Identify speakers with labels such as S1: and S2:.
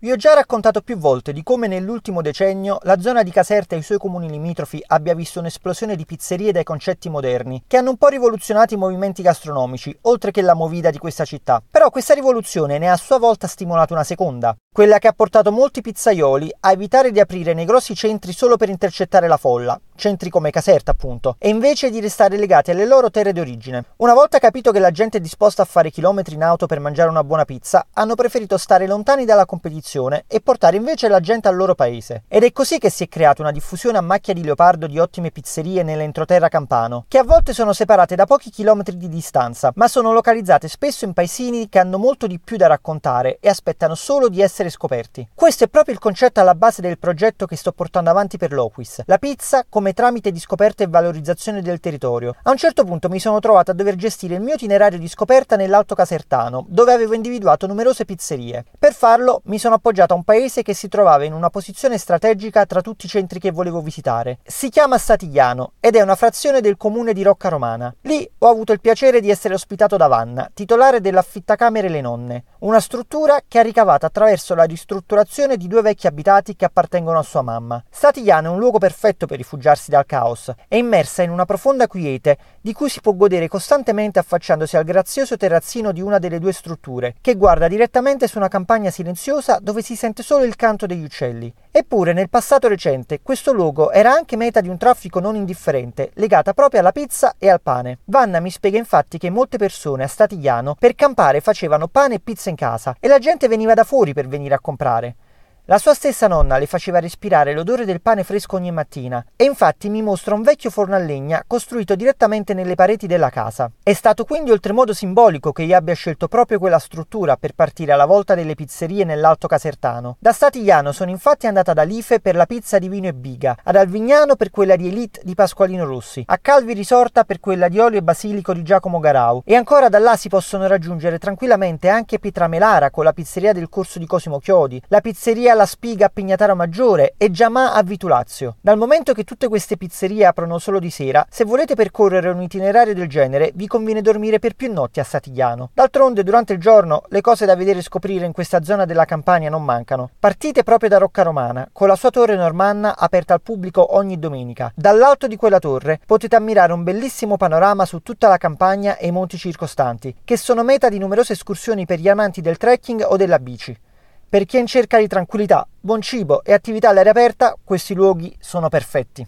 S1: Vi ho già raccontato più volte di come nell'ultimo decennio la zona di Caserta e i suoi comuni limitrofi abbia visto un'esplosione di pizzerie dai concetti moderni, che hanno un po' rivoluzionato i movimenti gastronomici, oltre che la movida di questa città. Però questa rivoluzione ne ha a sua volta stimolato una seconda, quella che ha portato molti pizzaioli a evitare di aprire nei grossi centri solo per intercettare la folla, centri come Caserta appunto, e invece di restare legati alle loro terre d'origine. Una volta capito che la gente è disposta a fare chilometri in auto per mangiare una buona pizza, hanno preferito stare lontani dalla competizione e portare invece la gente al loro paese. Ed è così che si è creata una diffusione a macchia di leopardo di ottime pizzerie nell'entroterra campano, che a volte sono separate da pochi chilometri di distanza, ma sono localizzate spesso in paesini che hanno molto di più da raccontare e aspettano solo di essere scoperti. Questo è proprio il concetto alla base del progetto che sto portando avanti per Loquis. La pizza come tramite di scoperta e valorizzazione del territorio. A un certo punto mi sono trovato a dover gestire il mio itinerario di scoperta nell'Alto Casertano, dove avevo individuato numerose pizzerie. Per farlo mi sono appoggiato a un paese che si trovava in una posizione strategica tra tutti i centri che volevo visitare. Si chiama Statigliano ed è una frazione del comune di Rocca Romana. Lì ho avuto il piacere di essere ospitato da Vanna, titolare dell'affittacamere Le Nonne, una struttura che ha ricavato attraverso la ristrutturazione di due vecchi abitati che appartengono a sua mamma. Statigliano è un luogo perfetto per rifugiarsi dal caos, è immersa in una profonda quiete di cui si può godere costantemente affacciandosi al grazioso terrazzino di una delle due strutture, che guarda direttamente su una campagna silenziosa dove si sente solo il canto degli uccelli. Eppure nel passato recente questo luogo era anche meta di un traffico non indifferente, legata proprio alla pizza e al pane. Vanna mi spiega infatti che molte persone a Statigliano per campare facevano pane e pizza in casa e la gente veniva da fuori per venire a comprare. La sua stessa nonna le faceva respirare l'odore del pane fresco ogni mattina e infatti mi mostra un vecchio forno a legna costruito direttamente nelle pareti della casa. È stato quindi oltremodo simbolico che io abbia scelto proprio quella struttura per partire alla volta delle pizzerie nell'Alto Casertano. Da Statigliano sono infatti andata ad Alife per la pizza di vino e biga, ad Alvignano per quella di Elite di Pasqualino Rossi, a Calvi Risorta per quella di olio e basilico di Giacomo Garau e ancora da là si possono raggiungere tranquillamente anche Pietramelara con la pizzeria del corso di Cosimo Chiodi, la pizzeria la Spiga a Pignataro Maggiore e Giamà a Vitulazio. Dal momento che tutte queste pizzerie aprono solo di sera, se volete percorrere un itinerario del genere vi conviene dormire per più notti a Satigliano. D'altronde durante il giorno le cose da vedere e scoprire in questa zona della Campania non mancano. Partite proprio da Rocca Romana, con la sua torre normanna aperta al pubblico ogni domenica. Dall'alto di quella torre potete ammirare un bellissimo panorama su tutta la campagna e i monti circostanti, che sono meta di numerose escursioni per gli amanti del trekking o della bici. Per chi è in cerca di tranquillità, buon cibo e attività all'aria aperta, questi luoghi sono perfetti.